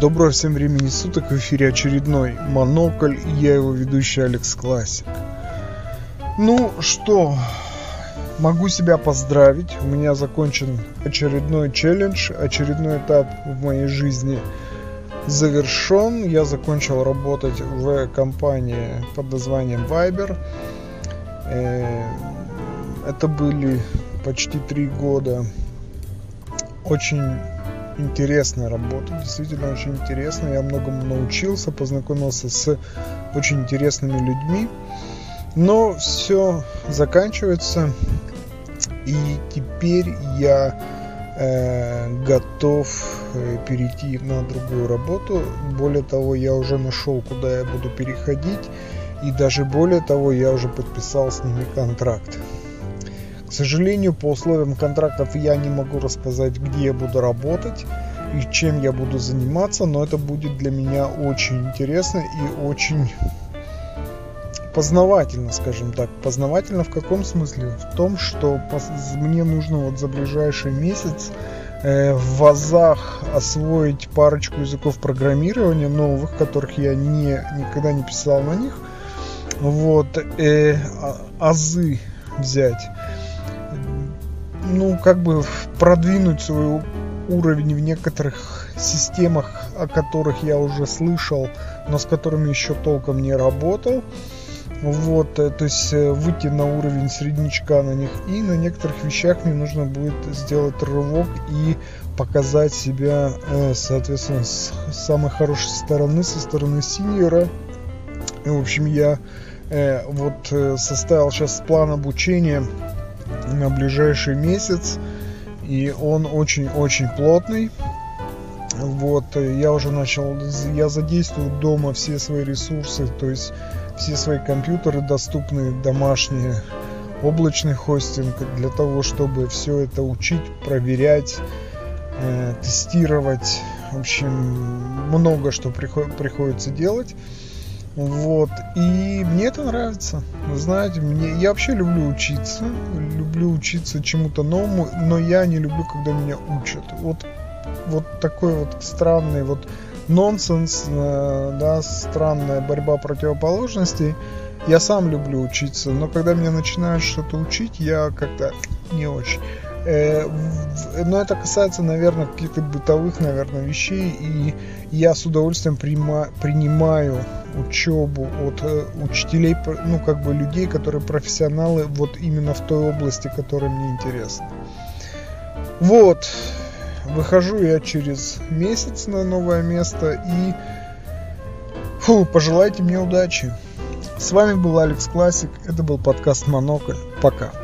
Доброго всем времени суток, в эфире очередной Монокль, и я его ведущий Алекс Классик. Ну что, могу себя поздравить, у меня закончен очередной челлендж, очередной этап в моей жизни завершен. Я закончил работать в компании под названием Viber. Э, это были почти три года очень интересная работа, действительно очень интересная. Я многому научился, познакомился с очень интересными людьми. Но все заканчивается, и теперь я э, готов э, перейти на другую работу. Более того, я уже нашел, куда я буду переходить, и даже более того, я уже подписал с ними контракт. К сожалению, по условиям контрактов я не могу рассказать, где я буду работать и чем я буду заниматься, но это будет для меня очень интересно и очень познавательно, скажем так. Познавательно в каком смысле? В том, что мне нужно вот за ближайший месяц э, в ВАЗах освоить парочку языков программирования новых, которых я не, никогда не писал на них. Вот, э, а, азы взять ну, как бы продвинуть свой уровень в некоторых системах, о которых я уже слышал, но с которыми еще толком не работал. Вот, э, то есть э, выйти на уровень среднячка на них. И на некоторых вещах мне нужно будет сделать рывок и показать себя, э, соответственно, с самой хорошей стороны, со стороны синьора. В общем, я вот составил сейчас план обучения на ближайший месяц. И он очень-очень плотный. Вот, я уже начал, я задействую дома все свои ресурсы, то есть все свои компьютеры доступные, домашние, облачный хостинг, для того, чтобы все это учить, проверять, э, тестировать. В общем, много что приходится делать. Вот. И мне это нравится. Знаете, мне, я вообще люблю учиться. Люблю учиться чему-то новому, но я не люблю, когда меня учат. Вот, вот такой вот странный вот нонсенс, э, да, странная борьба противоположностей. Я сам люблю учиться, но когда меня начинают что-то учить, я как-то не очень. Э, но это касается, наверное, каких-то бытовых, наверное, вещей, и я с удовольствием прима, принимаю учебу от э, учителей, ну, как бы людей, которые профессионалы вот именно в той области, которая мне интересна. Вот, выхожу я через месяц на новое место, и фу, пожелайте мне удачи. С вами был Алекс Классик, это был подкаст Монокль. Пока.